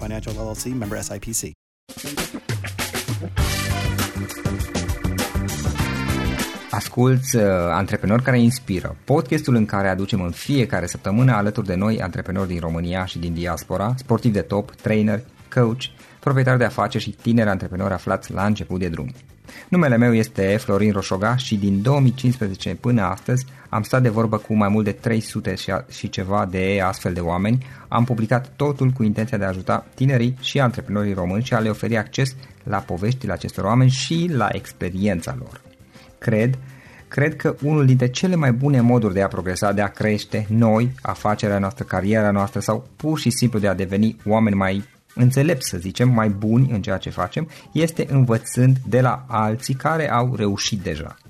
Financial LLC member SIPC. Asculți uh, Antreprenori care inspiră, podcastul în care aducem în fiecare săptămână alături de noi antreprenori din România și din diaspora, sportivi de top, trainer, coach, proprietari de afaceri și tineri antreprenori aflați la început de drum. Numele meu este Florin Roșoga și din 2015 până astăzi am stat de vorbă cu mai mult de 300 și ceva de astfel de oameni. Am publicat totul cu intenția de a ajuta tinerii și antreprenorii români și a le oferi acces la poveștile acestor oameni și la experiența lor. Cred Cred că unul dintre cele mai bune moduri de a progresa, de a crește noi, afacerea noastră, cariera noastră sau pur și simplu de a deveni oameni mai înțelepți, să zicem, mai buni în ceea ce facem, este învățând de la alții care au reușit deja.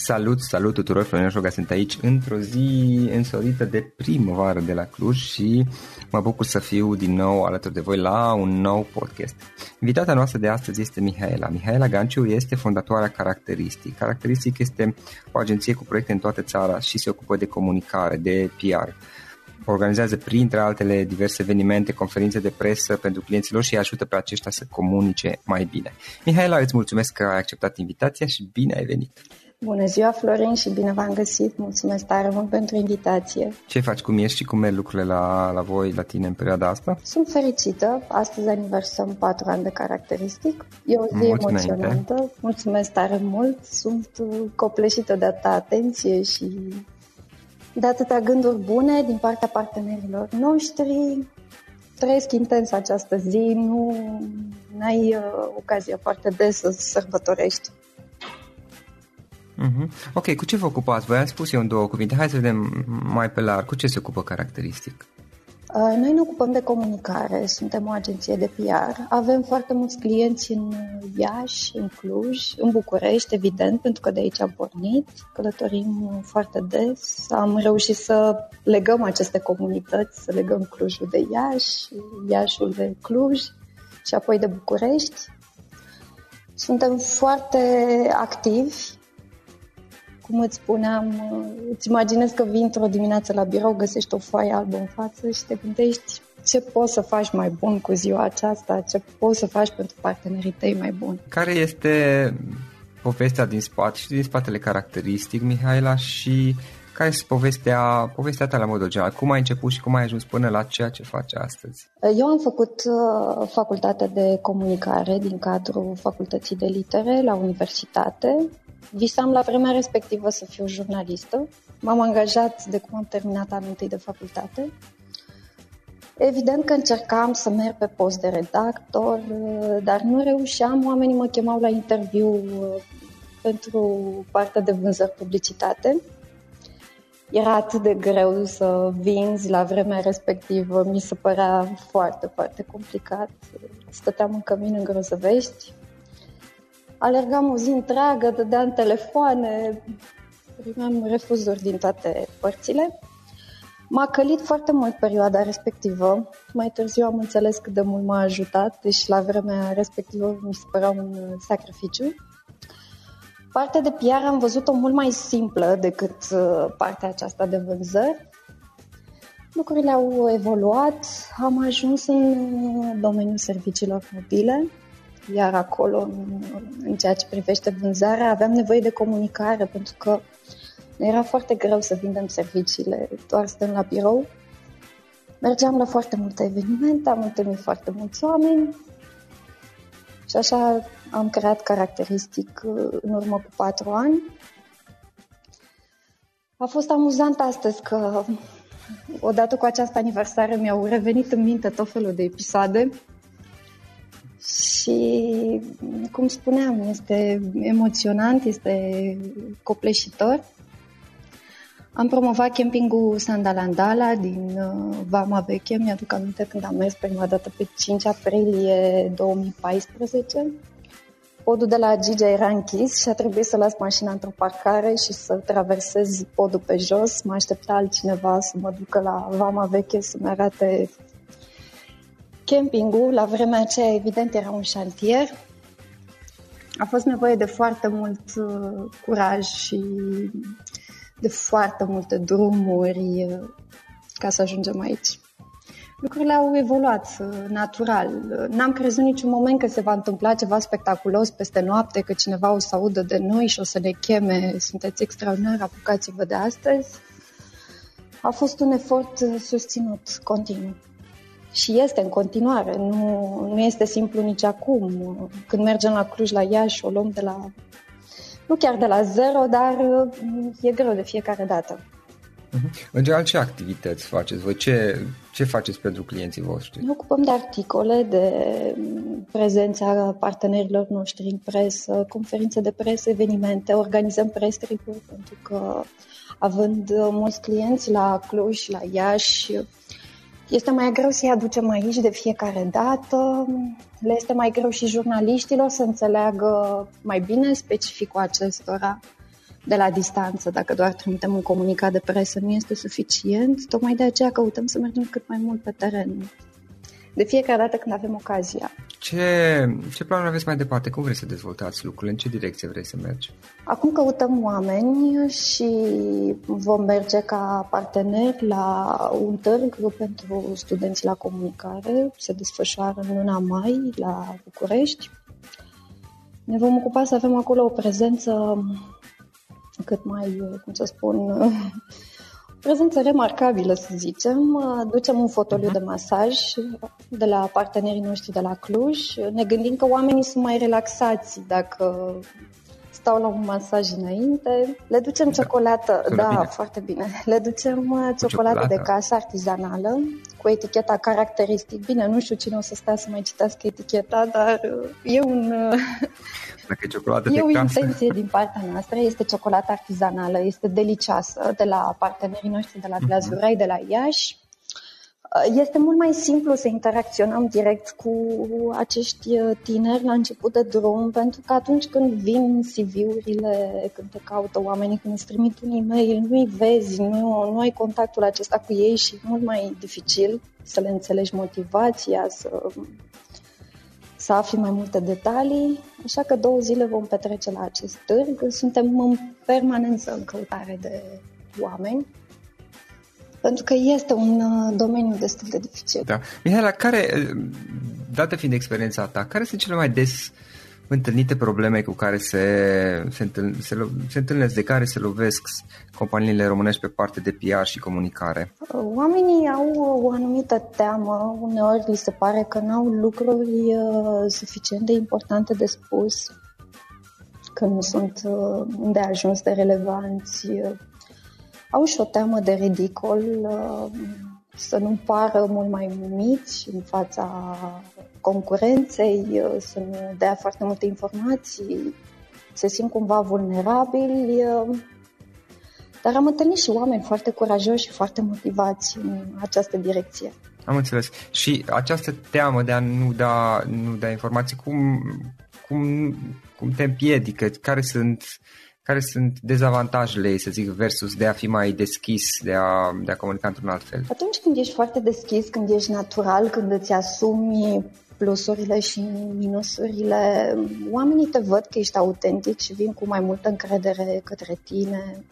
Salut, salut tuturor, Florin Șoga sunt aici într-o zi însorită de primăvară de la Cluj și mă bucur să fiu din nou alături de voi la un nou podcast. Invitata noastră de astăzi este Mihaela. Mihaela Ganciu este fondatoarea Caracteristic. Caracteristic este o agenție cu proiecte în toată țara și se ocupă de comunicare, de PR organizează printre altele diverse evenimente, conferințe de presă pentru clienților și îi ajută pe aceștia să comunice mai bine. Mihaela, îți mulțumesc că ai acceptat invitația și bine ai venit! Bună ziua, Florin, și bine v-am găsit. Mulțumesc tare mult pentru invitație. Ce faci, cum ești și cum merg lucrurile la, la voi, la tine în perioada asta? Sunt fericită. Astăzi aniversăm 4 ani de caracteristic. E o zi Mulți emoționantă. Înainte. Mulțumesc tare mult. Sunt copleșită de atâta atenție și de atâtea gânduri bune din partea partenerilor noștri. Trăiesc intens această zi, nu ai uh, ocazia foarte des să sărbătorești. Mm-hmm. Ok, cu ce vă ocupați? Voi am spus eu în două cuvinte. Hai să vedem mai pe larg. Cu ce se ocupă caracteristic? Uh, noi ne ocupăm de comunicare, suntem o agenție de PR. Avem foarte mulți clienți în Iași, în Cluj, în București, evident, pentru că de aici am pornit. Călătorim foarte des. Am reușit să legăm aceste comunități, să legăm Clujul de Iași, Iașul de Cluj și apoi de București. Suntem foarte activi cum îți spuneam, îți imaginezi că vii într-o dimineață la birou, găsești o foaie albă în față și te gândești ce poți să faci mai bun cu ziua aceasta, ce poți să faci pentru partenerii tăi mai buni. Care este povestea din spate și din spatele caracteristic, Mihaela, și care este povestea, povestea ta la modul general? Cum ai început și cum ai ajuns până la ceea ce faci astăzi? Eu am făcut uh, facultatea de comunicare din cadrul facultății de litere la universitate Visam la vremea respectivă să fiu jurnalistă. M-am angajat de cum am terminat anul întâi de facultate. Evident că încercam să merg pe post de redactor, dar nu reușeam. Oamenii mă chemau la interviu uh, pentru partea de vânzări publicitate. Era atât de greu să vinzi la vremea respectivă, mi se părea foarte, foarte complicat. Stăteam în cămin în Grozăvești, alergam o zi întreagă, dădeam telefoane, primeam refuzuri din toate părțile. M-a călit foarte mult perioada respectivă. Mai târziu am înțeles cât de mult m-a ajutat, deși la vremea respectivă mi se părea un sacrificiu. Partea de PR am văzut-o mult mai simplă decât uh, partea aceasta de vânzări. Lucrurile au evoluat, am ajuns în uh, domeniul serviciilor mobile, iar acolo, în, în ceea ce privește vânzarea, aveam nevoie de comunicare pentru că era foarte greu să vindem serviciile doar stând la birou. Mergeam la foarte multe evenimente, am întâlnit foarte mulți oameni și așa am creat caracteristic uh, în urmă cu patru ani. A fost amuzant astăzi că odată cu această aniversare mi-au revenit în minte tot felul de episoade și, cum spuneam, este emoționant, este copleșitor. Am promovat campingul Sandalandala din uh, Vama Veche. Mi-aduc aminte când am mers prima dată pe 5 aprilie 2014. Podul de la Gigea era închis și a trebuit să las mașina într-o parcare și să traversez podul pe jos. Mă aștepta altcineva să mă ducă la Vama Veche să-mi arate Campingul, la vremea aceea, evident, era un șantier. A fost nevoie de foarte mult uh, curaj și de foarte multe drumuri uh, ca să ajungem aici. Lucrurile au evoluat uh, natural. N-am crezut niciun moment că se va întâmpla ceva spectaculos peste noapte, că cineva o să audă de noi și o să ne cheme, sunteți extraordinar, apucați-vă de astăzi. A fost un efort susținut continuu și este în continuare. Nu, nu este simplu nici acum. Când mergem la Cluj, la Iași, o luăm de la... Nu chiar de la zero, dar mm, e greu de fiecare dată. Mhm. În general, ce activități faceți voi? Ce, ce faceți pentru clienții voștri? Ne ocupăm de articole, de mm, prezența partenerilor noștri în presă, conferințe de presă, evenimente, organizăm press pentru că având mulți clienți la Cluj, la Iași, este mai greu să-i aducem aici de fiecare dată, le este mai greu și jurnaliștilor să înțeleagă mai bine specificul acestora de la distanță. Dacă doar trimitem un comunicat de presă nu este suficient, tocmai de aceea căutăm să mergem cât mai mult pe teren de fiecare dată când avem ocazia. Ce, ce planuri aveți mai departe? Cum vreți să dezvoltați lucrurile? În ce direcție vreți să mergi? Acum căutăm oameni și vom merge ca parteneri la un târg pentru studenți la comunicare. Se desfășoară în luna mai la București. Ne vom ocupa să avem acolo o prezență cât mai, cum să spun, prezență remarcabilă, să zicem. Ducem un fotoliu de masaj de la partenerii noștri de la Cluj. Ne gândim că oamenii sunt mai relaxați dacă stau la un masaj înainte. Le ducem ciocolată, Sună da, bine. foarte bine. Le ducem uh, ciocolată, ciocolată de casă artizanală cu eticheta caracteristic. Bine, nu știu cine o să stea să mai citească eticheta, dar uh, e un... Uh, Dacă e ciocolată e de o casă. intenție din partea noastră, este ciocolată artizanală, este delicioasă de la partenerii noștri de la Glazurei, uh-huh. de la Iași. Este mult mai simplu să interacționăm direct cu acești uh, tineri la început de drum, pentru că atunci când vin CV-urile, când te caută oamenii, când îți trimit un e-mail, nu-i vezi, nu, nu ai contactul acesta cu ei și e mult mai dificil să le înțelegi motivația, să, să afli mai multe detalii. Așa că două zile vom petrece la acest târg. Suntem în permanență în căutare de oameni pentru că este un uh, domeniu destul de dificil. Da. Mihaela, care, uh, dată fiind experiența ta, care sunt cele mai des întâlnite probleme cu care se, se, întâln, se, se întâlnesc, de care se lovesc companiile românești pe parte de PR și comunicare? Uh, oamenii au o anumită teamă, uneori li se pare că nu au lucruri suficient de importante de spus, că nu sunt de ajuns de relevanți au și o teamă de ridicol, uh, să nu pară mult mai mici în fața concurenței, uh, să nu dea foarte multe informații, se simt cumva vulnerabili, uh, dar am întâlnit și oameni foarte curajoși și foarte motivați în această direcție. Am înțeles. Și această teamă de a nu da, nu da informații, cum, cum, cum te împiedică? Care sunt care sunt dezavantajele ei, să zic, versus de a fi mai deschis, de a, de a comunica într-un alt fel? Atunci când ești foarte deschis, când ești natural, când îți asumi plusurile și minusurile, oamenii te văd că ești autentic și vin cu mai multă încredere către tine.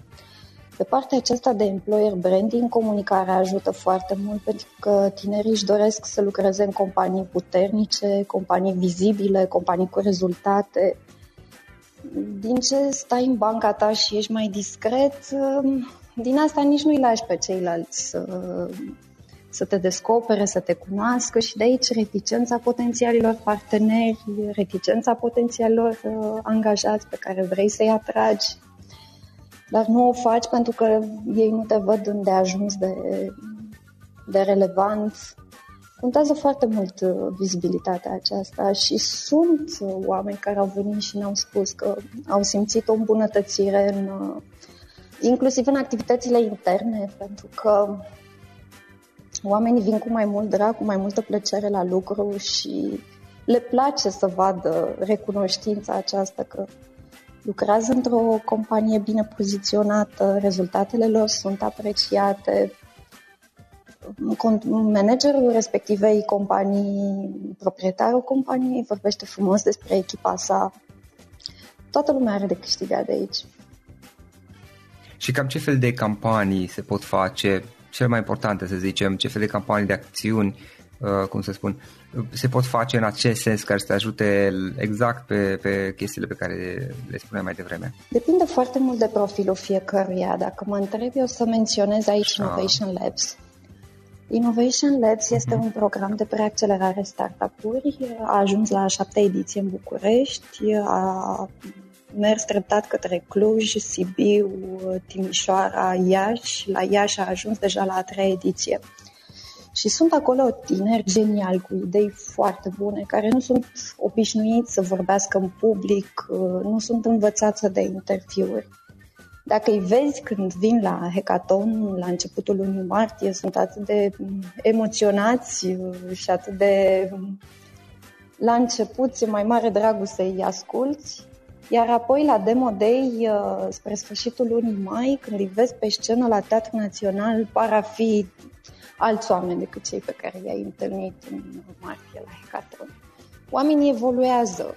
Pe partea aceasta de employer branding, comunicarea ajută foarte mult pentru că tinerii își doresc să lucreze în companii puternice, companii vizibile, companii cu rezultate din ce stai în banca ta și ești mai discret, um, din asta nici nu-i lași pe ceilalți să, să te descopere, să te cunoască și de aici reticența potențialilor parteneri, reticența potențialilor uh, angajați pe care vrei să-i atragi, dar nu o faci pentru că ei nu te văd îndeajuns de, de relevant Contează foarte mult uh, vizibilitatea aceasta și sunt uh, oameni care au venit și ne-au spus că au simțit o îmbunătățire în, uh, inclusiv în activitățile interne, pentru că oamenii vin cu mai mult drag, cu mai multă plăcere la lucru și le place să vadă recunoștința aceasta că lucrează într-o companie bine poziționată, rezultatele lor sunt apreciate, managerul respectivei companii, proprietarul companiei, vorbește frumos despre echipa sa. Toată lumea are de câștigat de aici. Și cam ce fel de campanii se pot face, cel mai importante să zicem, ce fel de campanii de acțiuni, uh, cum să spun, se pot face în acest sens care să te ajute exact pe, pe chestiile pe care le spuneam mai devreme? Depinde foarte mult de profilul fiecăruia. Dacă mă întreb, eu să menționez aici Innovation Labs. Innovation Labs este un program de preaccelerare startup-uri. A ajuns la a șaptea ediție în București, a mers treptat către Cluj, Sibiu, Timișoara, Iași. La Iași a ajuns deja la a treia ediție. Și sunt acolo tineri geniali cu idei foarte bune, care nu sunt obișnuiți să vorbească în public, nu sunt învățați de interviuri dacă îi vezi când vin la hackathon, la începutul lunii martie, sunt atât de emoționați uh, și atât de... La început e mai mare dragul să-i asculți, iar apoi la Demo Day, uh, spre sfârșitul lunii mai, când îi vezi pe scenă la Teatru Național, par a fi alți oameni decât cei pe care i-ai întâlnit în martie la hackathon. Oamenii evoluează,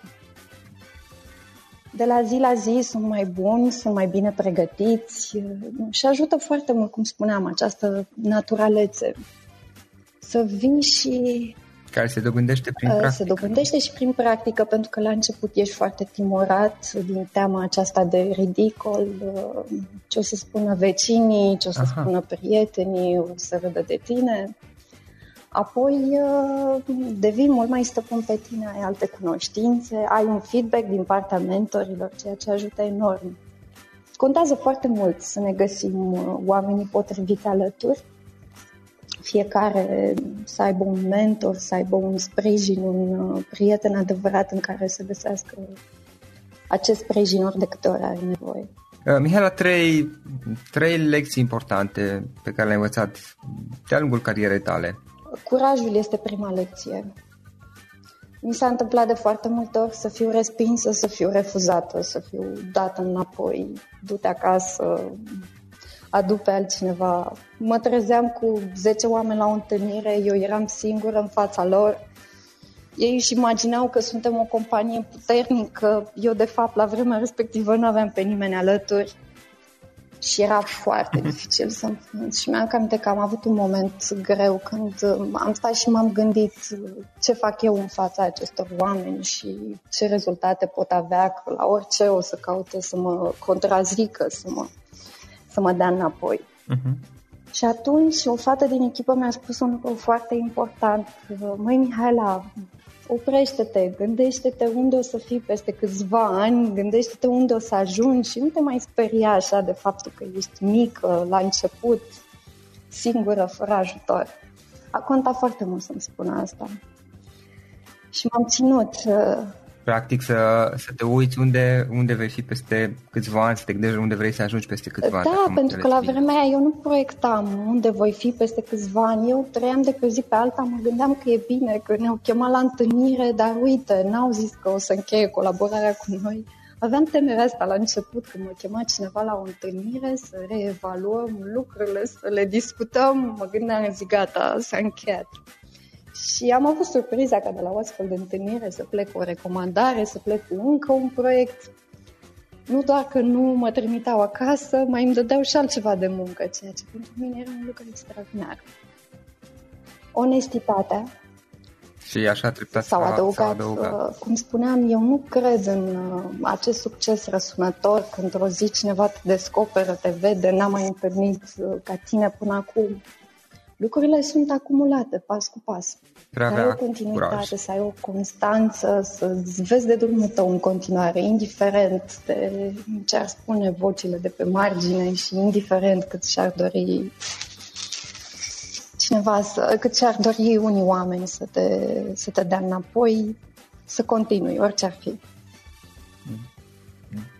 de la zi la zi sunt mai buni, sunt mai bine pregătiți și ajută foarte mult, cum spuneam, această naturalețe. Să vin și... Care se dobândește prin practică. Se dobândește și prin practică, pentru că la început ești foarte timorat din teama aceasta de ridicol, ce o să spună vecinii, ce o să Aha. spună prietenii, o să râdă de tine. Apoi uh, devii mult mai stăpân pe tine, ai alte cunoștințe, ai un feedback din partea mentorilor, ceea ce ajută enorm. Contează foarte mult să ne găsim uh, oamenii potriviți alături, fiecare să aibă un mentor, să aibă un sprijin, un uh, prieten adevărat în care să găsească acest sprijin ori de câte ori are nevoie. Mihaela, trei, trei lecții importante pe care le-ai învățat de-a lungul carierei tale curajul este prima lecție. Mi s-a întâmplat de foarte multe ori să fiu respinsă, să fiu refuzată, să fiu dată înapoi, du-te acasă, adu pe altcineva. Mă trezeam cu 10 oameni la o întâlnire, eu eram singură în fața lor. Ei își imaginau că suntem o companie puternică, eu de fapt la vremea respectivă nu aveam pe nimeni alături și era foarte dificil să și mi-am cam că am avut un moment greu când am stat și m-am gândit ce fac eu în fața acestor oameni și ce rezultate pot avea, că la orice o să caute să mă contrazică, să mă, să mă dea înapoi. Uh-huh. Și atunci o fată din echipă mi-a spus un lucru foarte important. Măi, Mihaela, oprește-te, gândește-te unde o să fii peste câțiva ani, gândește-te unde o să ajungi și nu te mai speria așa de faptul că ești mică la început, singură, fără ajutor. A contat foarte mult să-mi spună asta. Și m-am ținut uh, practic să, să te uiți unde, unde vei fi peste câțiva ani, să te gândești unde vrei să ajungi peste câțiva da, ani. Da, pentru că la vremea aia eu nu proiectam unde voi fi peste câțiva ani. Eu trăiam de pe o zi pe alta, mă gândeam că e bine, că ne-au chemat la întâlnire, dar uite, n-au zis că o să încheie colaborarea cu noi. Aveam temerea asta la început, când mă chema cineva la o întâlnire, să reevaluăm lucrurile, să le discutăm. Mă gândeam, zic, gata, s-a încheiat. Și am avut surpriza ca de la o astfel de întâlnire să plec cu o recomandare, să plec cu încă un proiect. Nu doar că nu mă trimiteau acasă, mai îmi dădeau și altceva de muncă, ceea ce pentru mine era un lucru extraordinar. Onestitatea. Și așa treptat s-au adăugat, s-au adăugat. Uh, cum spuneam, eu nu cred în uh, acest succes răsunător, că într-o zi cineva te descoperă, te vede, n-am mai întâlnit uh, ca tine până acum lucrurile sunt acumulate pas cu pas. Prea să ai o continuitate, curaj. să ai o constanță, să-ți vezi de drumul tău în continuare, indiferent de ce ar spune vocile de pe margine și indiferent cât și-ar dori cineva, să, cât și-ar dori unii oameni să te, să te dea înapoi, să continui, orice ar fi.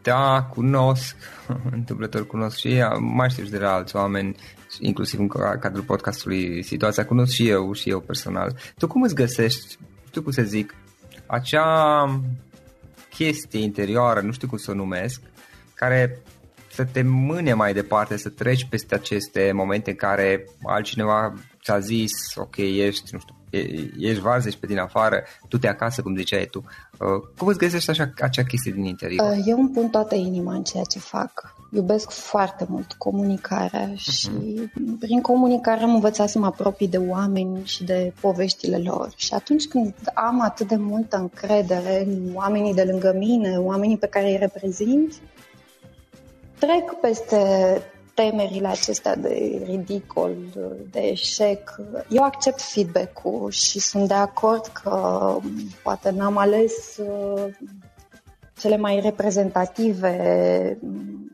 Da, cunosc, întâmplător cunosc și mai știu și de la alți oameni inclusiv în cadrul podcastului Situația, cunosc și eu, și eu personal. Tu cum îți găsești, știu cum să zic, acea chestie interioară, nu știu cum să o numesc, care să te mâne mai departe, să treci peste aceste momente în care altcineva ți-a zis, ok, ești, nu știu, ești varză, ești pe din afară, tu te acasă, cum ziceai tu. Uh, cum îți găsești așa, acea chestie din interior? Uh, eu îmi pun toată inima în ceea ce fac. Iubesc foarte mult comunicarea uh-huh. și prin comunicare am învățat să mă apropii de oameni și de poveștile lor. Și atunci când am atât de multă încredere în oamenii de lângă mine, oamenii pe care îi reprezint, trec peste temerile acestea de ridicol, de eșec. Eu accept feedback-ul și sunt de acord că poate n-am ales uh, cele mai reprezentative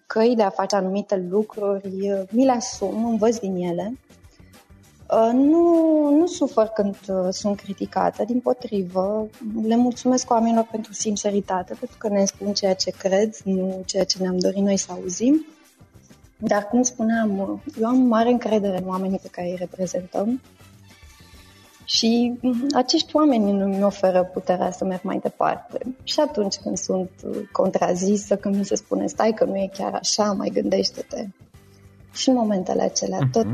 căi de a face anumite lucruri, mi le asum, învăț din ele. Uh, nu, nu sufăr când uh, sunt criticată, din potrivă, le mulțumesc oamenilor pentru sinceritate, pentru că ne spun ceea ce cred, nu ceea ce ne-am dorit noi să auzim. Dar, cum spuneam, eu am mare încredere în oamenii pe care îi reprezentăm și acești oameni nu mi oferă puterea să merg mai departe. Și atunci când sunt contrazisă, când mi se spune stai că nu e chiar așa, mai gândește-te. Și în momentele acelea, uh-huh. tot,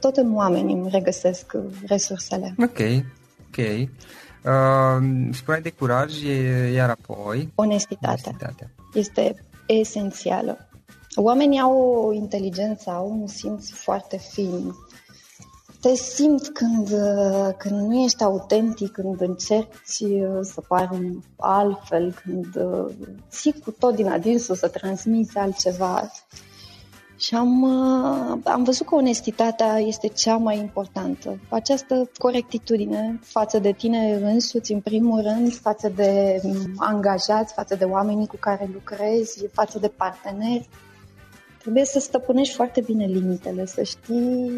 tot în oameni îmi regăsesc resursele. Ok, ok. Uh, spuneai de curaj, iar apoi... Onestitatea. Onestitatea. Este esențială. Oamenii au o inteligență, au un simț foarte fin. Te simți când, când nu ești autentic, când încerci uh, să pari altfel, când ții uh, cu tot din adinsul să transmiți altceva. Și am, uh, am văzut că onestitatea este cea mai importantă. Această corectitudine față de tine însuți, în primul rând, față de angajați, față de oamenii cu care lucrezi, față de parteneri. Trebuie să stăpânești foarte bine limitele, să știi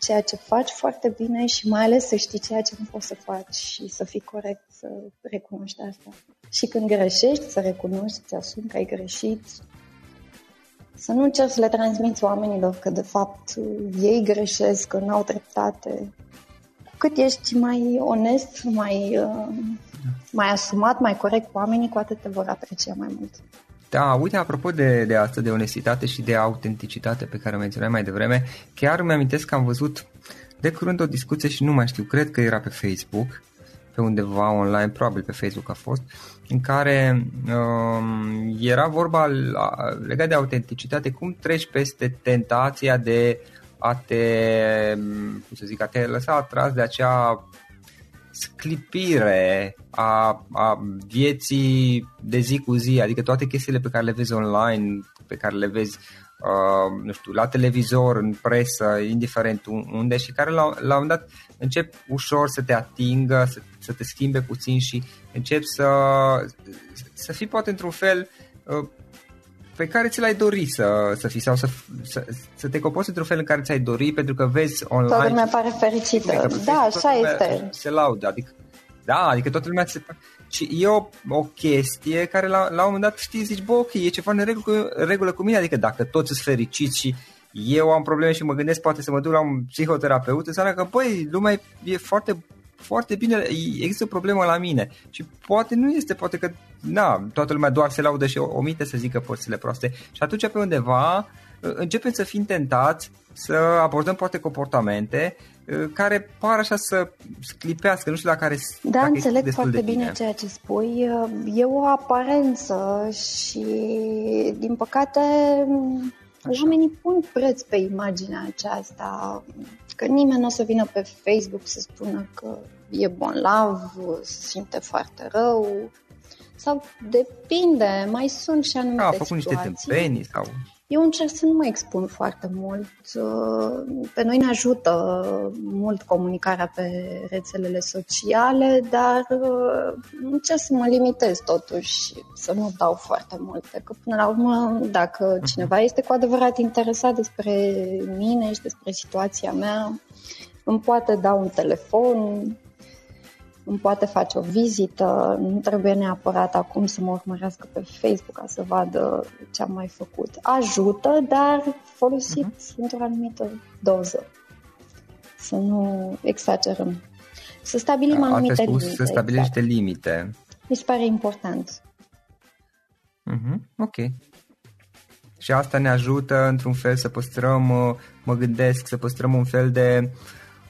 ceea ce faci foarte bine și mai ales să știi ceea ce nu poți să faci și să fii corect, să recunoști asta. Și când greșești, să recunoști, să asumi că ai greșit, să nu încerci să le transmiți oamenilor că de fapt ei greșesc, că nu au dreptate, cât ești mai onest, mai, uh, mai asumat, mai corect cu oamenii, cu atât te vor aprecia mai mult. Da, uite, apropo de, de asta, de onestitate și de autenticitate pe care o menționai mai devreme, chiar îmi amintesc că am văzut de curând o discuție și nu mai știu, cred că era pe Facebook, pe undeva online, probabil pe Facebook a fost, în care um, era vorba legat de autenticitate, cum treci peste tentația de a te, cum să zic, a te lăsa atras de acea sclipire a, a vieții de zi cu zi, adică toate chestiile pe care le vezi online, pe care le vezi uh, nu știu, la televizor, în presă, indiferent unde și care la, la un dat încep ușor să te atingă, să, să te schimbe puțin și încep să, să fii poate într-un fel uh, pe care ți l-ai dori să, să fii sau să, să, să te compozi într-un fel în care ți-ai dori pentru că vezi online. Toată lumea pare fericită. Da, așa este. Se laudă, adică da, adică toată lumea se... Și e o, o chestie care la, la un moment dat știi, zici, bă, ok, e ceva în regulă, regulă cu mine, adică dacă toți sunt fericiți și eu am probleme și mă gândesc poate să mă duc la un psihoterapeut, înseamnă că, băi, lumea e foarte foarte bine, există o problemă la mine și poate nu este, poate că, na, toată lumea doar se laudă și omite să zică părțile proaste și atunci pe undeva începem să fim tentați să abordăm poate comportamente uh, care par așa să sclipească, nu știu dacă are Da, dacă înțeleg foarte bine. bine ceea ce spui. Uh, e o aparență și, din păcate, Așa. oamenii pun preț pe imaginea aceasta, că nimeni nu o să vină pe Facebook să spună că e bolnav, se simte foarte rău, sau depinde, mai sunt și anumite A, a făcut situații. niște tâmpenii sau... Eu încerc să nu mă expun foarte mult. Pe noi ne ajută mult comunicarea pe rețelele sociale, dar încerc să mă limitez totuși, să nu dau foarte multe. Că până la urmă, dacă mhm. cineva este cu adevărat interesat despre mine și despre situația mea, îmi poate da un telefon, îmi poate face o vizită, nu trebuie neapărat acum să mă urmărească pe Facebook ca să vadă ce am mai făcut. Ajută, dar folosit uh-huh. într-o anumită doză. Să nu exagerăm. Să stabilim A, anumite spus, limite. Să stabilește exact. limite. Mi se pare important. Uh-huh. Ok. Și asta ne ajută într-un fel să păstrăm, mă gândesc, să păstrăm un fel de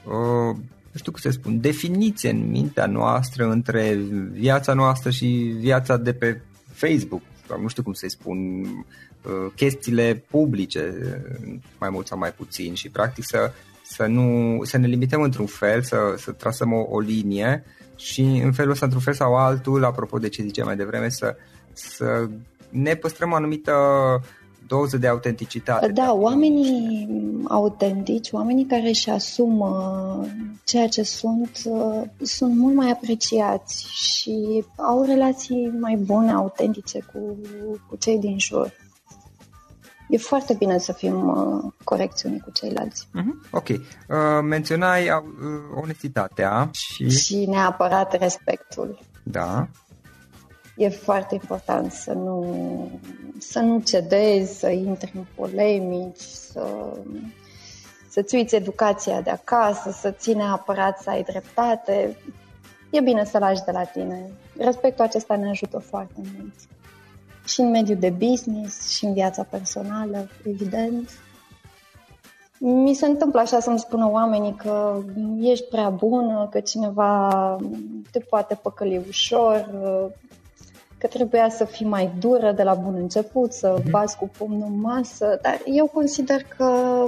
uh, nu știu cum să spun, definiție în mintea noastră între viața noastră și viața de pe Facebook, sau nu știu cum să-i spun, uh, chestiile publice, mai mult sau mai puțin și practic să, să, nu, să ne limităm într-un fel, să, să trasăm o, o linie și în felul ăsta, într-un fel sau altul, apropo de ce ziceam mai devreme, să, să ne păstrăm o anumită doză de autenticitate. Da, oamenii autentici, oamenii care își asumă ceea ce sunt, uh, sunt mult mai apreciați și au relații mai bune, autentice cu, cu cei din jur. E foarte bine să fim uh, corecți unii cu ceilalți. Uh-huh. Ok. Uh, menționai uh, onestitatea și... Și neapărat respectul. Da e foarte important să nu, să nu cedezi, să intri în polemici, să, să-ți uiți educația de acasă, să ții neapărat să ai dreptate. E bine să lași de la tine. Respectul acesta ne ajută foarte mult. Și în mediul de business, și în viața personală, evident. Mi se întâmplă așa să-mi spună oamenii că ești prea bună, că cineva te poate păcăli ușor, că trebuia să fii mai dură de la bun început, să mm-hmm. bați cu pumnul în masă, dar eu consider că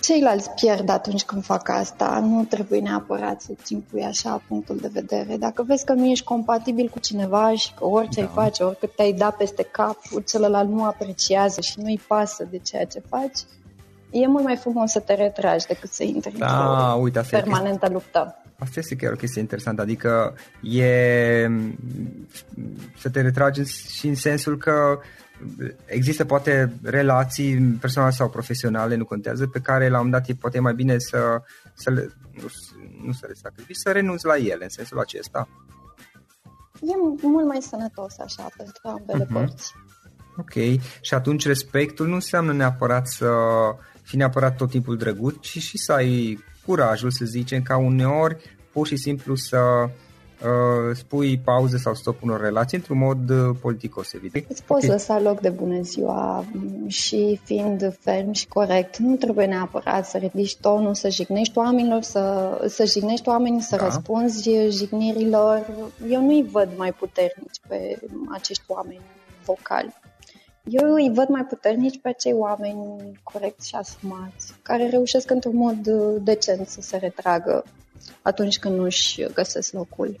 ceilalți pierd atunci când fac asta. Nu trebuie neapărat să-ți impui așa punctul de vedere. Dacă vezi că nu ești compatibil cu cineva și că orice da. ai face, oricât te-ai dat peste cap, celălalt nu apreciază și nu-i pasă de ceea ce faci, e mult mai frumos să te retragi decât să intri da, într-o uite, permanentă luptă. Asta este chiar o chestie interesantă, adică e să te retragi și în sensul că există poate relații personale sau profesionale, nu contează, pe care la un dat e poate mai bine să, să le, nu, nu să le sacrifici, să renunți la ele în sensul acesta. E mult mai sănătos așa pentru ambele uh-huh. părți. Ok, și atunci respectul nu înseamnă neapărat să fii neapărat tot timpul drăguț, ci și să ai curajul, să zicem, ca uneori pur și simplu să uh, spui pauze sau stop unor relații într-un mod uh, politicos, evident. Îți poți okay. lăsa loc de bună ziua mm, și fiind ferm și corect. Nu trebuie neapărat să ridici tonul, să jignești oamenilor, să, să jignești oamenii, să da. răspunzi jignirilor. Eu nu-i văd mai puternici pe acești oameni vocali. Eu îi văd mai puternici pe acei oameni corecți și asumați, care reușesc într-un mod uh, decent să se retragă atunci când nu-și găsesc locul.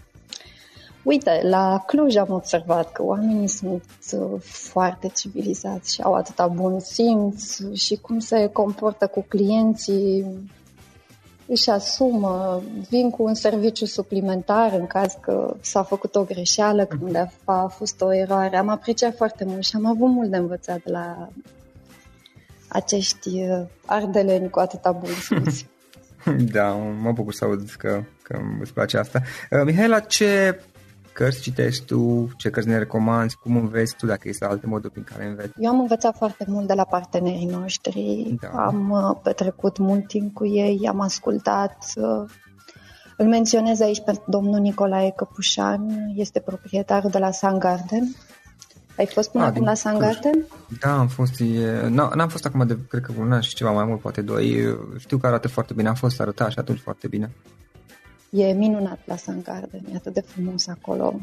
Uite, la Cluj am observat că oamenii sunt uh, foarte civilizați și au atâta bun simț și cum se comportă cu clienții, își asumă, vin cu un serviciu suplimentar în caz că s-a făcut o greșeală, când a fost o eroare. Am apreciat foarte mult și am avut mult de învățat de la acești uh, ardeleni cu atâta bun simț. Da, mă bucur să aud că, că îți place asta. Uh, Mihaela, ce cărți citești tu, ce cărți ne recomanzi, cum înveți tu, dacă există alte moduri prin care înveți? Eu am învățat foarte mult de la partenerii noștri, da. am uh, petrecut mult timp cu ei, am ascultat. Uh, îl menționez aici pe domnul Nicolae Căpușan, este proprietarul de la Sun Garden. Ai fost până A, acum la Sun Garden? Da, am fost. E, n-am fost acum de, cred că un an și ceva mai mult, poate doi. Știu că arată foarte bine, am fost arătat și atunci foarte bine. E minunat la Sun Garden, e atât de frumos acolo.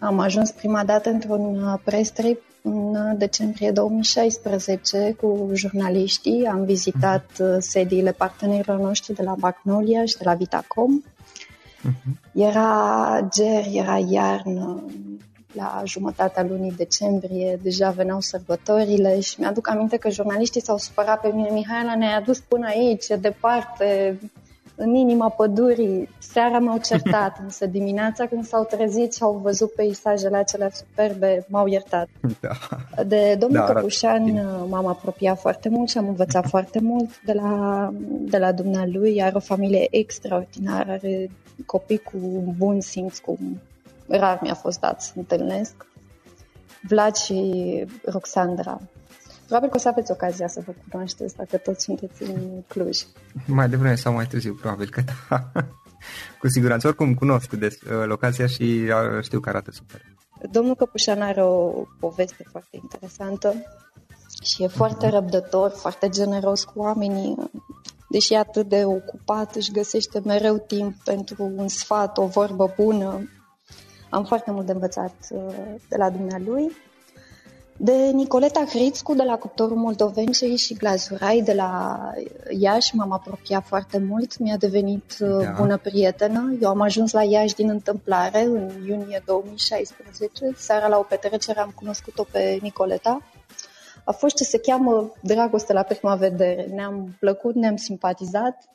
Am ajuns prima dată într-un uh, press trip în uh, decembrie 2016 cu jurnaliștii. Am vizitat uh-huh. sediile partenerilor noștri de la Magnolia și de la Vitacom. Uh-huh. Era ger, era iarnă, la jumătatea lunii decembrie, deja veneau sărbătorile și mi-aduc aminte că jurnaliștii s-au supărat pe mine. Mihaela ne-a adus până aici, departe, în inima pădurii. Seara m-au certat, însă dimineața când s-au trezit și au văzut peisajele acelea superbe, m-au iertat. Da. De domnul da, Căpușan m-am apropiat foarte mult și am învățat foarte mult de la, de la dumnealui. Are o familie extraordinară, are copii cu bun simț, cu rar mi-a fost dat să întâlnesc. Vlad și Roxandra Probabil că o să aveți ocazia să vă cunoașteți dacă toți sunteți în Cluj. Mai devreme sau mai târziu, probabil că da. Cu siguranță. Oricum cunosc de uh, locația și uh, știu că arată super. Domnul Căpușan are o poveste foarte interesantă și e foarte răbdător, foarte generos cu oamenii. Deși e atât de ocupat, își găsește mereu timp pentru un sfat, o vorbă bună. Am foarte mult de învățat uh, de la dumnealui de Nicoleta Hrițcu de la Cuptorul Moldovencei și Glazurai de la Iași m-am apropiat foarte mult, mi-a devenit uh, da. bună prietenă. Eu am ajuns la Iași din întâmplare în iunie 2016. Seara la o petrecere am cunoscut-o pe Nicoleta. A fost ce se cheamă dragoste la prima vedere. Ne-am plăcut, ne-am simpatizat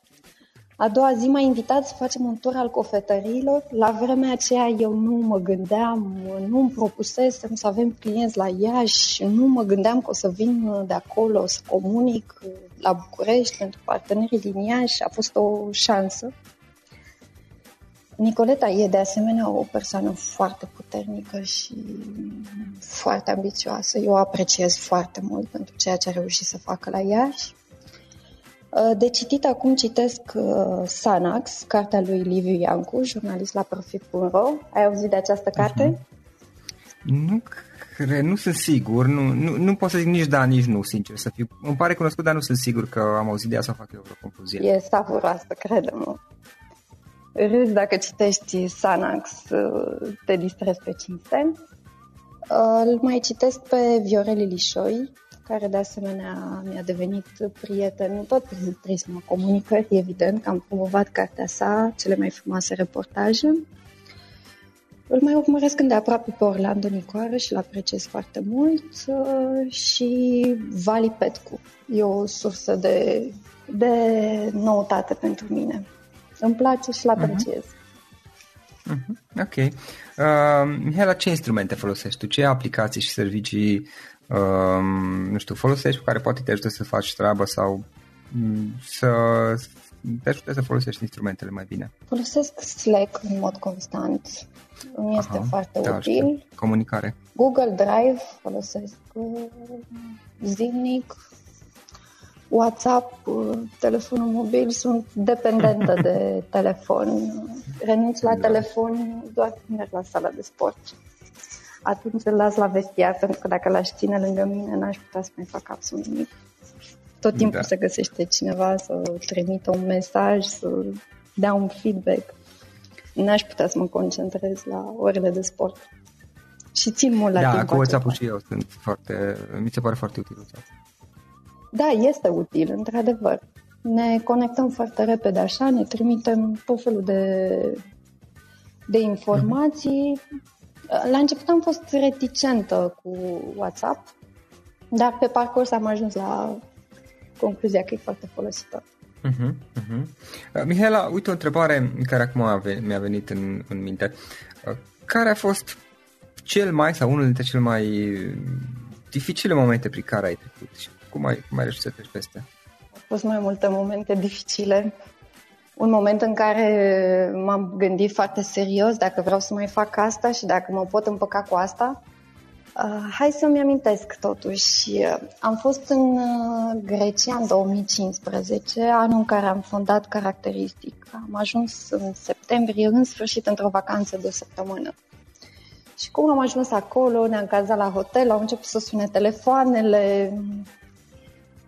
a doua zi m-a invitat să facem un tur al cofetăriilor. La vremea aceea eu nu mă gândeam, nu îmi propusesem să avem clienți la Iași, nu mă gândeam că o să vin de acolo să comunic la București pentru partenerii din Iași. A fost o șansă. Nicoleta e de asemenea o persoană foarte puternică și foarte ambițioasă. Eu o apreciez foarte mult pentru ceea ce a reușit să facă la Iași. Uh, de citit acum citesc uh, Sanax, cartea lui Liviu Iancu, jurnalist la Profit.ro. Ai auzit de această carte? Uh-huh. Nu cred, nu sunt sigur, nu, nu, nu pot să zic nici da, nici nu, sincer să fiu. Îmi pare cunoscut, dar nu sunt sigur că am auzit de ea să fac eu vreo concluzie. E savuroasă, crede-mă. Râzi dacă citești Sanax, uh, te distrezi pe cinste. Îl mai citesc pe Viorel Ilișoi, care de asemenea mi-a devenit prieten tot prin prisma comunicării, evident, că am promovat cartea sa, cele mai frumoase reportaje. Îl mai urmăresc îndeaproape pe Orlando Nicoară și îl apreciez foarte mult uh, și Vali Petcu. E o sursă de, de noutate pentru mine. Îmi place și l mhm. apreciez. Uh-huh. Uh-huh. Ok. Uh, Mihaela, ce instrumente folosești tu? Ce aplicații și servicii um, nu știu, folosești cu care poate te ajută să faci treabă sau mm, să te ajute să folosești instrumentele mai bine. Folosesc Slack în mod constant. Îmi este Aha, foarte da, util. Știu. Comunicare. Google Drive folosesc uh, zilnic. WhatsApp, telefonul mobil, sunt dependentă de telefon. Renunț la da. telefon doar când merg la sala de sport. Atunci îl las la vestiar, pentru că dacă l-aș ține lângă mine, n-aș putea să mai fac absolut nimic. Tot timpul da. se găsește cineva să trimită un mesaj, să dea un feedback. N-aș putea să mă concentrez la orele de sport. Și țin mult la da, timp. Da, cu WhatsApp și eu sunt foarte, mi se pare foarte util WhatsApp. Da, este util, într-adevăr. Ne conectăm foarte repede așa, ne trimitem tot felul de, de informații. Uh-huh. La început am fost reticentă cu WhatsApp, dar pe parcurs am ajuns la concluzia că e foarte folositor. Uh-huh, uh-huh. Uh, Mihaela, uite o întrebare care acum mi-a venit în, în minte. Uh, care a fost cel mai sau unul dintre cele mai dificile momente prin care ai trecut și cum ai, cum ai reușit să treci peste? Au fost mai multe momente dificile. Un moment în care m-am gândit foarte serios dacă vreau să mai fac asta și dacă mă pot împăca cu asta. Uh, hai să-mi amintesc totuși. Am fost în uh, Grecia în 2015, anul în care am fondat Caracteristic. Am ajuns în septembrie, în sfârșit, într-o vacanță de o săptămână. Și cum am ajuns acolo, ne-am cazat la hotel, au început să sune telefoanele.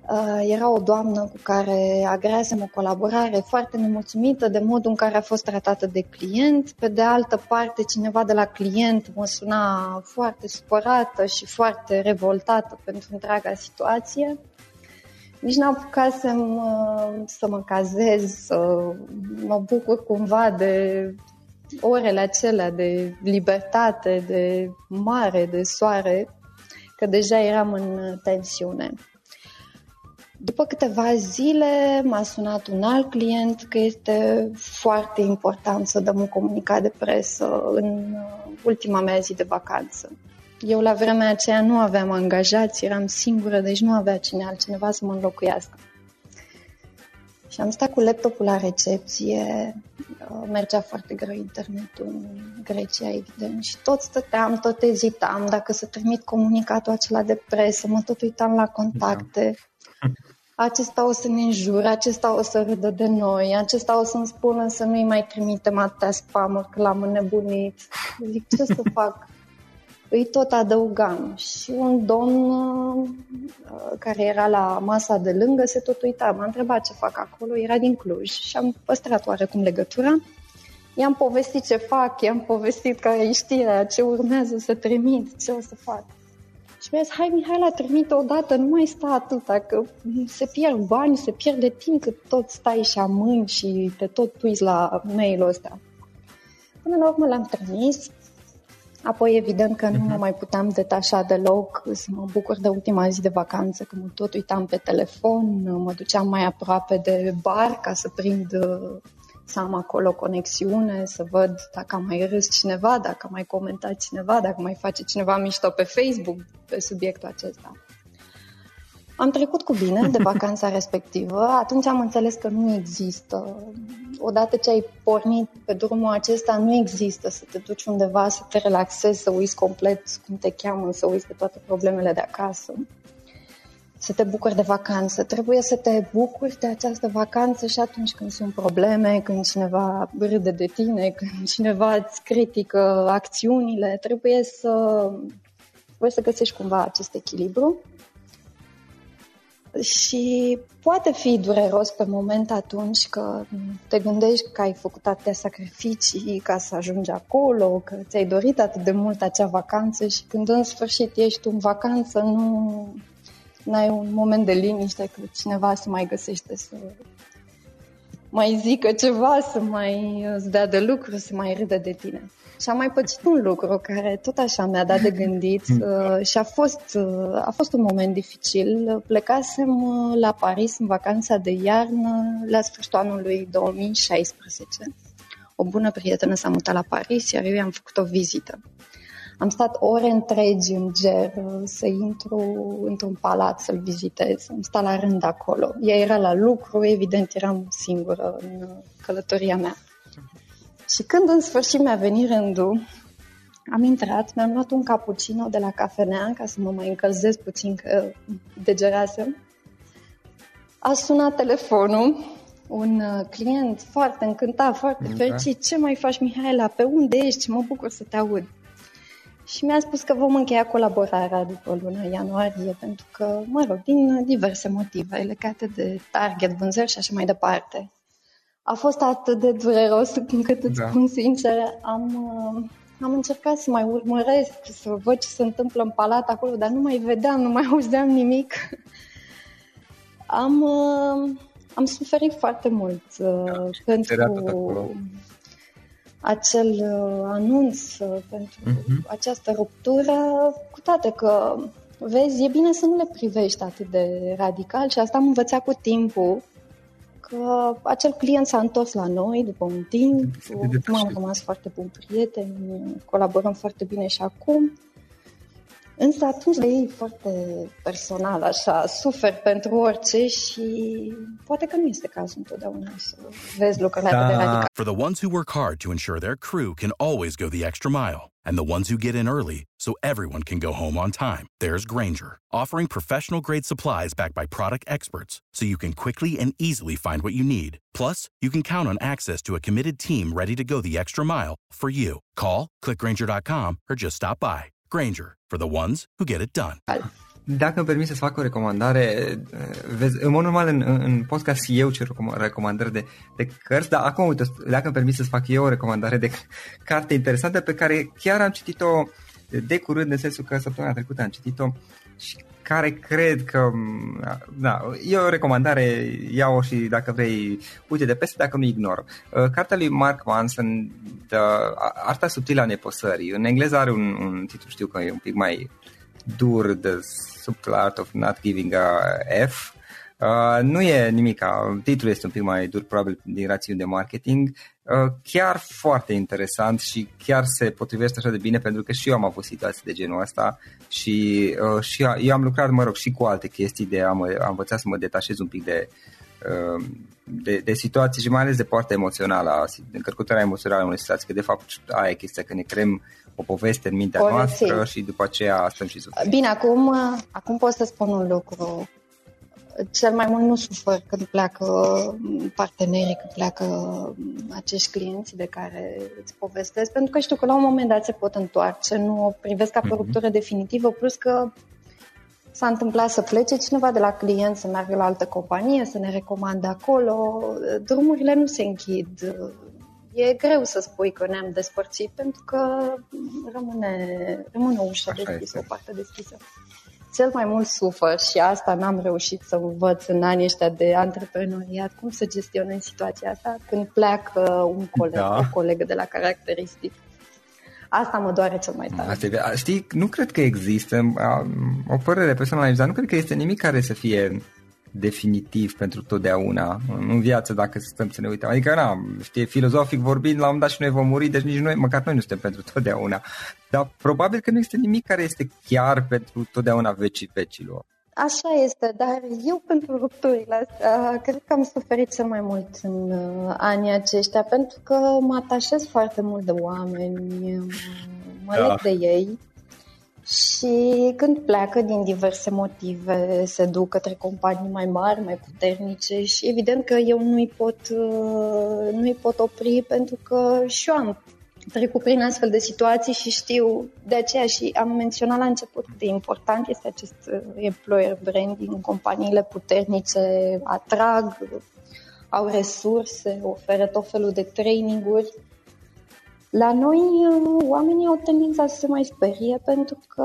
Uh, era o doamnă cu care agreasem o colaborare foarte nemulțumită de modul în care a fost tratată de client. Pe de altă parte, cineva de la client mă suna foarte supărată și foarte revoltată pentru întreaga situație. Nici n-am apucasem uh, să mă cazez, să mă bucur cumva de orele acelea de libertate, de mare, de soare, că deja eram în tensiune. După câteva zile m-a sunat un alt client că este foarte important să dăm un comunicat de presă în ultima mea zi de vacanță. Eu la vremea aceea nu aveam angajați, eram singură, deci nu avea cine altcineva să mă înlocuiască. Și am stat cu laptopul la recepție, uh, mergea foarte greu internetul în Grecia, evident, și tot stăteam, tot ezitam dacă să trimit comunicatul acela de presă, mă tot uitam la contacte. Da. Acesta o să ne înjure, acesta o să râdă de noi, acesta o să-mi spună să nu-i mai trimitem atâtea spam că l-am înnebunit. Zic, ce să fac? îi tot adăugam. Și un domn uh, care era la masa de lângă se tot uita. M-a întrebat ce fac acolo, era din Cluj și am păstrat oarecum legătura. I-am povestit ce fac, i-am povestit care e știrea, ce urmează să trimit, ce o să fac. Și mi-a zis, hai Mihaela, trimite odată, nu mai sta atâta, că se pierd bani, se pierde timp, că tot stai și amâni și te tot uiți la mail-ul ăsta. Până la urmă l-am trimis, Apoi, evident că nu mă mhm. mai puteam detașa deloc, să mă bucur de ultima zi de vacanță, că mă tot uitam pe telefon, mă duceam mai aproape de bar ca să prind, să am acolo conexiune, să văd dacă a mai râs cineva, dacă a mai comentat cineva, dacă mai face cineva mișto pe Facebook pe subiectul acesta. Am trecut cu bine de vacanța respectivă, atunci am înțeles că nu există. Odată ce ai pornit pe drumul acesta, nu există să te duci undeva, să te relaxezi, să uiți complet cum te cheamă, să uiți de toate problemele de acasă, să te bucuri de vacanță. Trebuie să te bucuri de această vacanță și atunci când sunt probleme, când cineva râde de tine, când cineva îți critică acțiunile, trebuie să, trebuie să găsești cumva acest echilibru și poate fi dureros pe moment atunci că te gândești că ai făcut atâtea sacrificii ca să ajungi acolo, că ți-ai dorit atât de mult acea vacanță și când în sfârșit ești în vacanță, nu ai un moment de liniște că cineva se mai găsește să mai zică ceva, să mai îți dea de lucru, să mai râdă de tine. Și am mai pățit un lucru care tot așa mi-a dat de gândit uh, și a fost, uh, a fost un moment dificil. Plecasem uh, la Paris în vacanța de iarnă la sfârșitul anului 2016. O bună prietenă s-a mutat la Paris, iar eu i-am făcut o vizită. Am stat ore întregi în ger uh, să intru într-un palat să-l vizitez. Am stat la rând acolo. Ea era la lucru, evident eram singură în uh, călătoria mea. Și când în sfârșit mi-a venit rândul, am intrat, mi-am luat un cappuccino de la cafenea ca să mă mai încălzesc puțin că degerasem. A sunat telefonul, un uh, client foarte încântat, foarte da. fericit. Ce mai faci, Mihaela? Pe unde ești? Mă bucur să te aud. Și mi-a spus că vom încheia colaborarea după luna ianuarie, pentru că, mă rog, din diverse motive legate de target, vânzări și așa mai departe. A fost atât de dureros încât îți da. spun sincer, am, uh, am încercat să mai urmăresc, să văd ce se întâmplă în palat acolo, dar nu mai vedeam, nu mai auzeam nimic. Am, uh, am suferit foarte mult uh, pentru acel uh, anunț, uh, pentru uh-huh. această ruptură, cu toate că, vezi, e bine să nu le privești atât de radical și asta am învățat cu timpul, că acel client s-a întors la noi după un timp, m-am rămas foarte bun prieten, colaborăm foarte bine și acum. Însă atunci e foarte personal, așa, suferi pentru orice și poate că nu este cazul întotdeauna să vezi lucrurile da. de radical. For the ones who work hard to ensure their crew can always go the extra mile and the ones who get in early so everyone can go home on time, there's Granger, offering professional grade supplies backed by product experts so you can quickly and easily find what you need. Plus, you can count on access to a committed team ready to go the extra mile for you. Call, clickgranger.com or just stop by. Granger, for the ones who get it done. Dacă îmi permis să fac o recomandare, vezi, în mod normal în, în podcast eu cer recomandări de, de cărți, dar acum, uite, dacă îmi permis să fac eu o recomandare de carte interesantă pe care chiar am citit-o de curând, în sensul că săptămâna trecută am citit-o și care cred că, da, e o recomandare, iau-o și dacă vrei, uite de peste, dacă nu ignor. Uh, cartea lui Mark Manson, The Arta subtilă a nepăsării, în engleză are un, un titlu, știu că e un pic mai dur, The Subtle Art of Not Giving a F, Uh, nu e nimic, titlul este un pic mai dur, probabil din rațiuni de marketing. Uh, chiar foarte interesant și chiar se potrivește așa de bine pentru că și eu am avut situații de genul ăsta și, uh, și eu am lucrat, mă rog, și cu alte chestii de am, am învățat să mă detașez un pic de, uh, de, de situații și mai ales de partea emoțională, de încărcătura emoțională a unei situații, că de fapt aia e chestia, că ne creăm o poveste în mintea Pone noastră și după aceea stăm și suferim. Bine, acum, acum pot să spun un lucru cel mai mult nu sufer când pleacă partenerii, când pleacă acești clienți de care îți povestesc, pentru că știu că la un moment dat se pot întoarce, nu o privesc ca pe mhm. ruptură definitivă, plus că s-a întâmplat să plece cineva de la client să meargă la altă companie, să ne recomande acolo. Drumurile nu se închid. E greu să spui că ne-am despărțit pentru că rămâne, rămâne o ușă deschisă, o parte deschisă cel mai mult sufăr și asta n-am reușit să învăț în anii ăștia de antreprenoriat, cum să gestionez situația asta când pleacă un coleg, da. o colegă de la caracteristic. Asta mă doare cel mai tare. Asta, știi, nu cred că există o părere personală, dar nu cred că este nimic care să fie definitiv pentru totdeauna în viață dacă stăm să ne uităm. Adică, na, știi, filozofic vorbind, la un dat și noi vom muri, deci nici noi, măcar noi nu suntem pentru totdeauna. Dar probabil că nu este nimic care este chiar pentru totdeauna vecii vecilor. Așa este, dar eu pentru rupturile astea cred că am suferit cel mai mult în uh, anii aceștia pentru că mă atașez foarte mult de oameni, mă da. leg de ei și când pleacă din diverse motive, se duc către companii mai mari, mai puternice și evident că eu nu-i pot, uh, nu-i pot opri pentru că și eu am trecut prin astfel de situații și știu de aceea și am menționat la început cât de important este acest uh, employer branding. Companiile puternice atrag, au resurse, oferă tot felul de traininguri la noi, uh, oamenii au tendința să se mai sperie pentru că,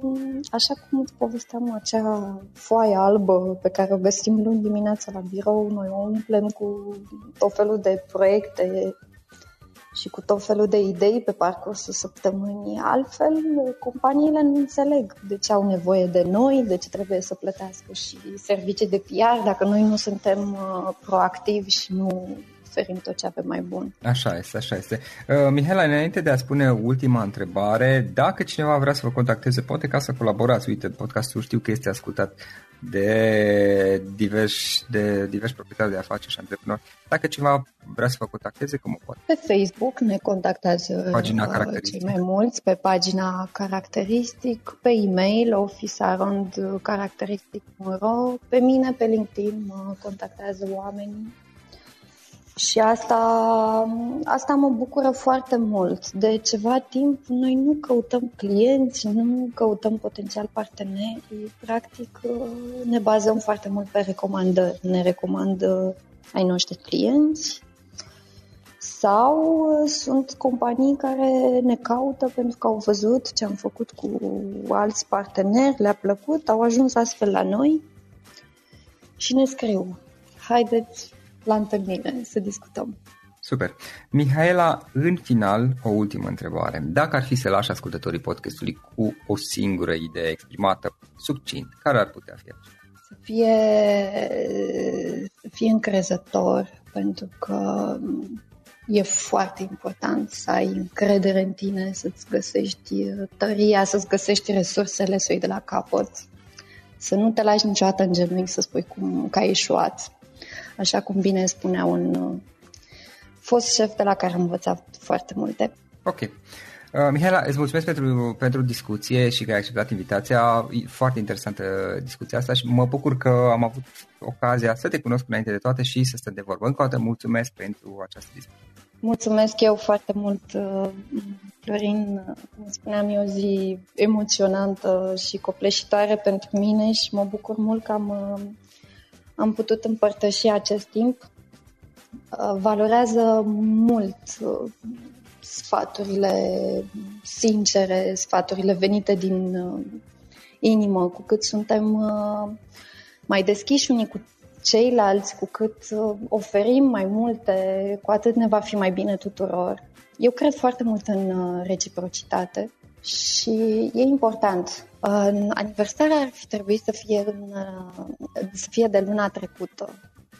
um, așa cum îți povesteam, acea foaie albă pe care o găsim luni dimineața la birou, noi o umplem cu tot felul de proiecte și cu tot felul de idei pe parcursul săptămânii. Altfel, companiile nu înțeleg de ce au nevoie de noi, de ce trebuie să plătească și servicii de PR dacă noi nu suntem uh, proactivi și nu oferim tot ce avem mai bun. Așa este, așa este. Uh, Mihaela, înainte de a spune ultima întrebare, dacă cineva vrea să vă contacteze, poate ca să colaborați, uite, podcastul știu că este ascultat de diversi, de diversi proprietari de afaceri și antreprenori. Dacă cineva vrea să vă contacteze, cum o poate? Pe Facebook ne contactează pagina uh, caracteristic. cei mai mulți, pe pagina caracteristic, pe e-mail officearondcaracteristic.ro, pe mine, pe LinkedIn mă contactează oamenii și asta, asta mă bucură foarte mult. De ceva timp noi nu căutăm clienți, nu căutăm potențial parteneri, practic ne bazăm foarte mult pe recomandări. Ne recomandă ai noștri clienți sau sunt companii care ne caută pentru că au văzut ce am făcut cu alți parteneri, le-a plăcut, au ajuns astfel la noi și ne scriu. Haideți la întâlnire să discutăm. Super. Mihaela, în final, o ultimă întrebare. Dacă ar fi să lași ascultătorii podcastului cu o singură idee exprimată succint, care ar putea fi aceea? Să fie, să fie încrezător, pentru că e foarte important să ai încredere în tine, să-ți găsești tăria, să-ți găsești resursele, să de la capăt, să nu te lași niciodată în genunchi să spui cum că ai ieșuat așa cum bine spunea un uh, fost șef de la care am învățat foarte multe. Ok. Uh, Mihaela, îți mulțumesc pentru, pentru discuție și că ai acceptat invitația. E foarte interesantă discuția asta și mă bucur că am avut ocazia să te cunosc înainte de toate și să stăm de vorbă. Încă o dată mulțumesc pentru această discuție. Mulțumesc eu foarte mult, uh, Florin. Cum spuneam, e o zi emoționantă și copleșitoare pentru mine și mă bucur mult că am uh, am putut împărtăși acest timp. Uh, valorează mult uh, sfaturile sincere, sfaturile venite din uh, inimă, cu cât suntem mai deschiși unii cu ceilalți, cu cât oferim mai multe, cu atât ne va fi mai bine tuturor. Eu cred foarte mult în reciprocitate și e important. Aniversarea ar fi trebuit să fie, în, să fie de luna trecută,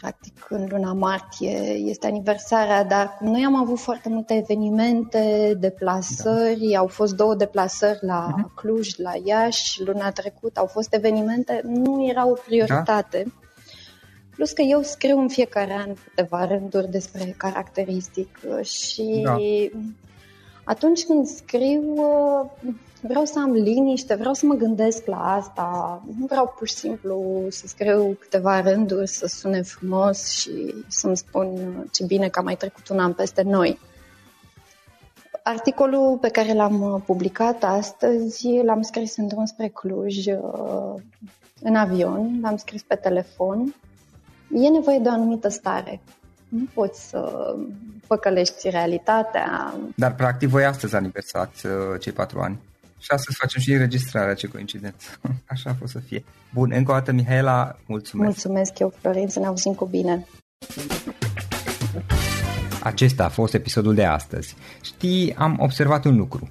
practic în luna martie este aniversarea, dar noi am avut foarte multe evenimente, deplasări, da. au fost două deplasări la uh-huh. Cluj, la Iași, luna trecută au fost evenimente, nu era o prioritate. Da. Plus că eu scriu în fiecare an câteva rânduri despre caracteristic și da atunci când scriu, uh, vreau să am liniște, vreau să mă gândesc la asta, nu vreau pur și simplu să scriu câteva rânduri, să sune frumos și să-mi spun ce bine că a mai trecut un an peste noi. Articolul pe care l-am uh, publicat astăzi l-am scris în drum spre Cluj uh, în avion, l-am scris pe telefon. E nevoie de o anumită stare nu poți să păcălești realitatea. Dar, practic, voi astăzi aniversați uh, cei patru ani. Și astăzi facem și înregistrarea, ce coincidență. Așa a fost să fie. Bun, încă o dată, Mihaela, mulțumesc. Mulțumesc eu, Florin, să ne auzim cu bine. Acesta a fost episodul de astăzi. Știi, am observat un lucru.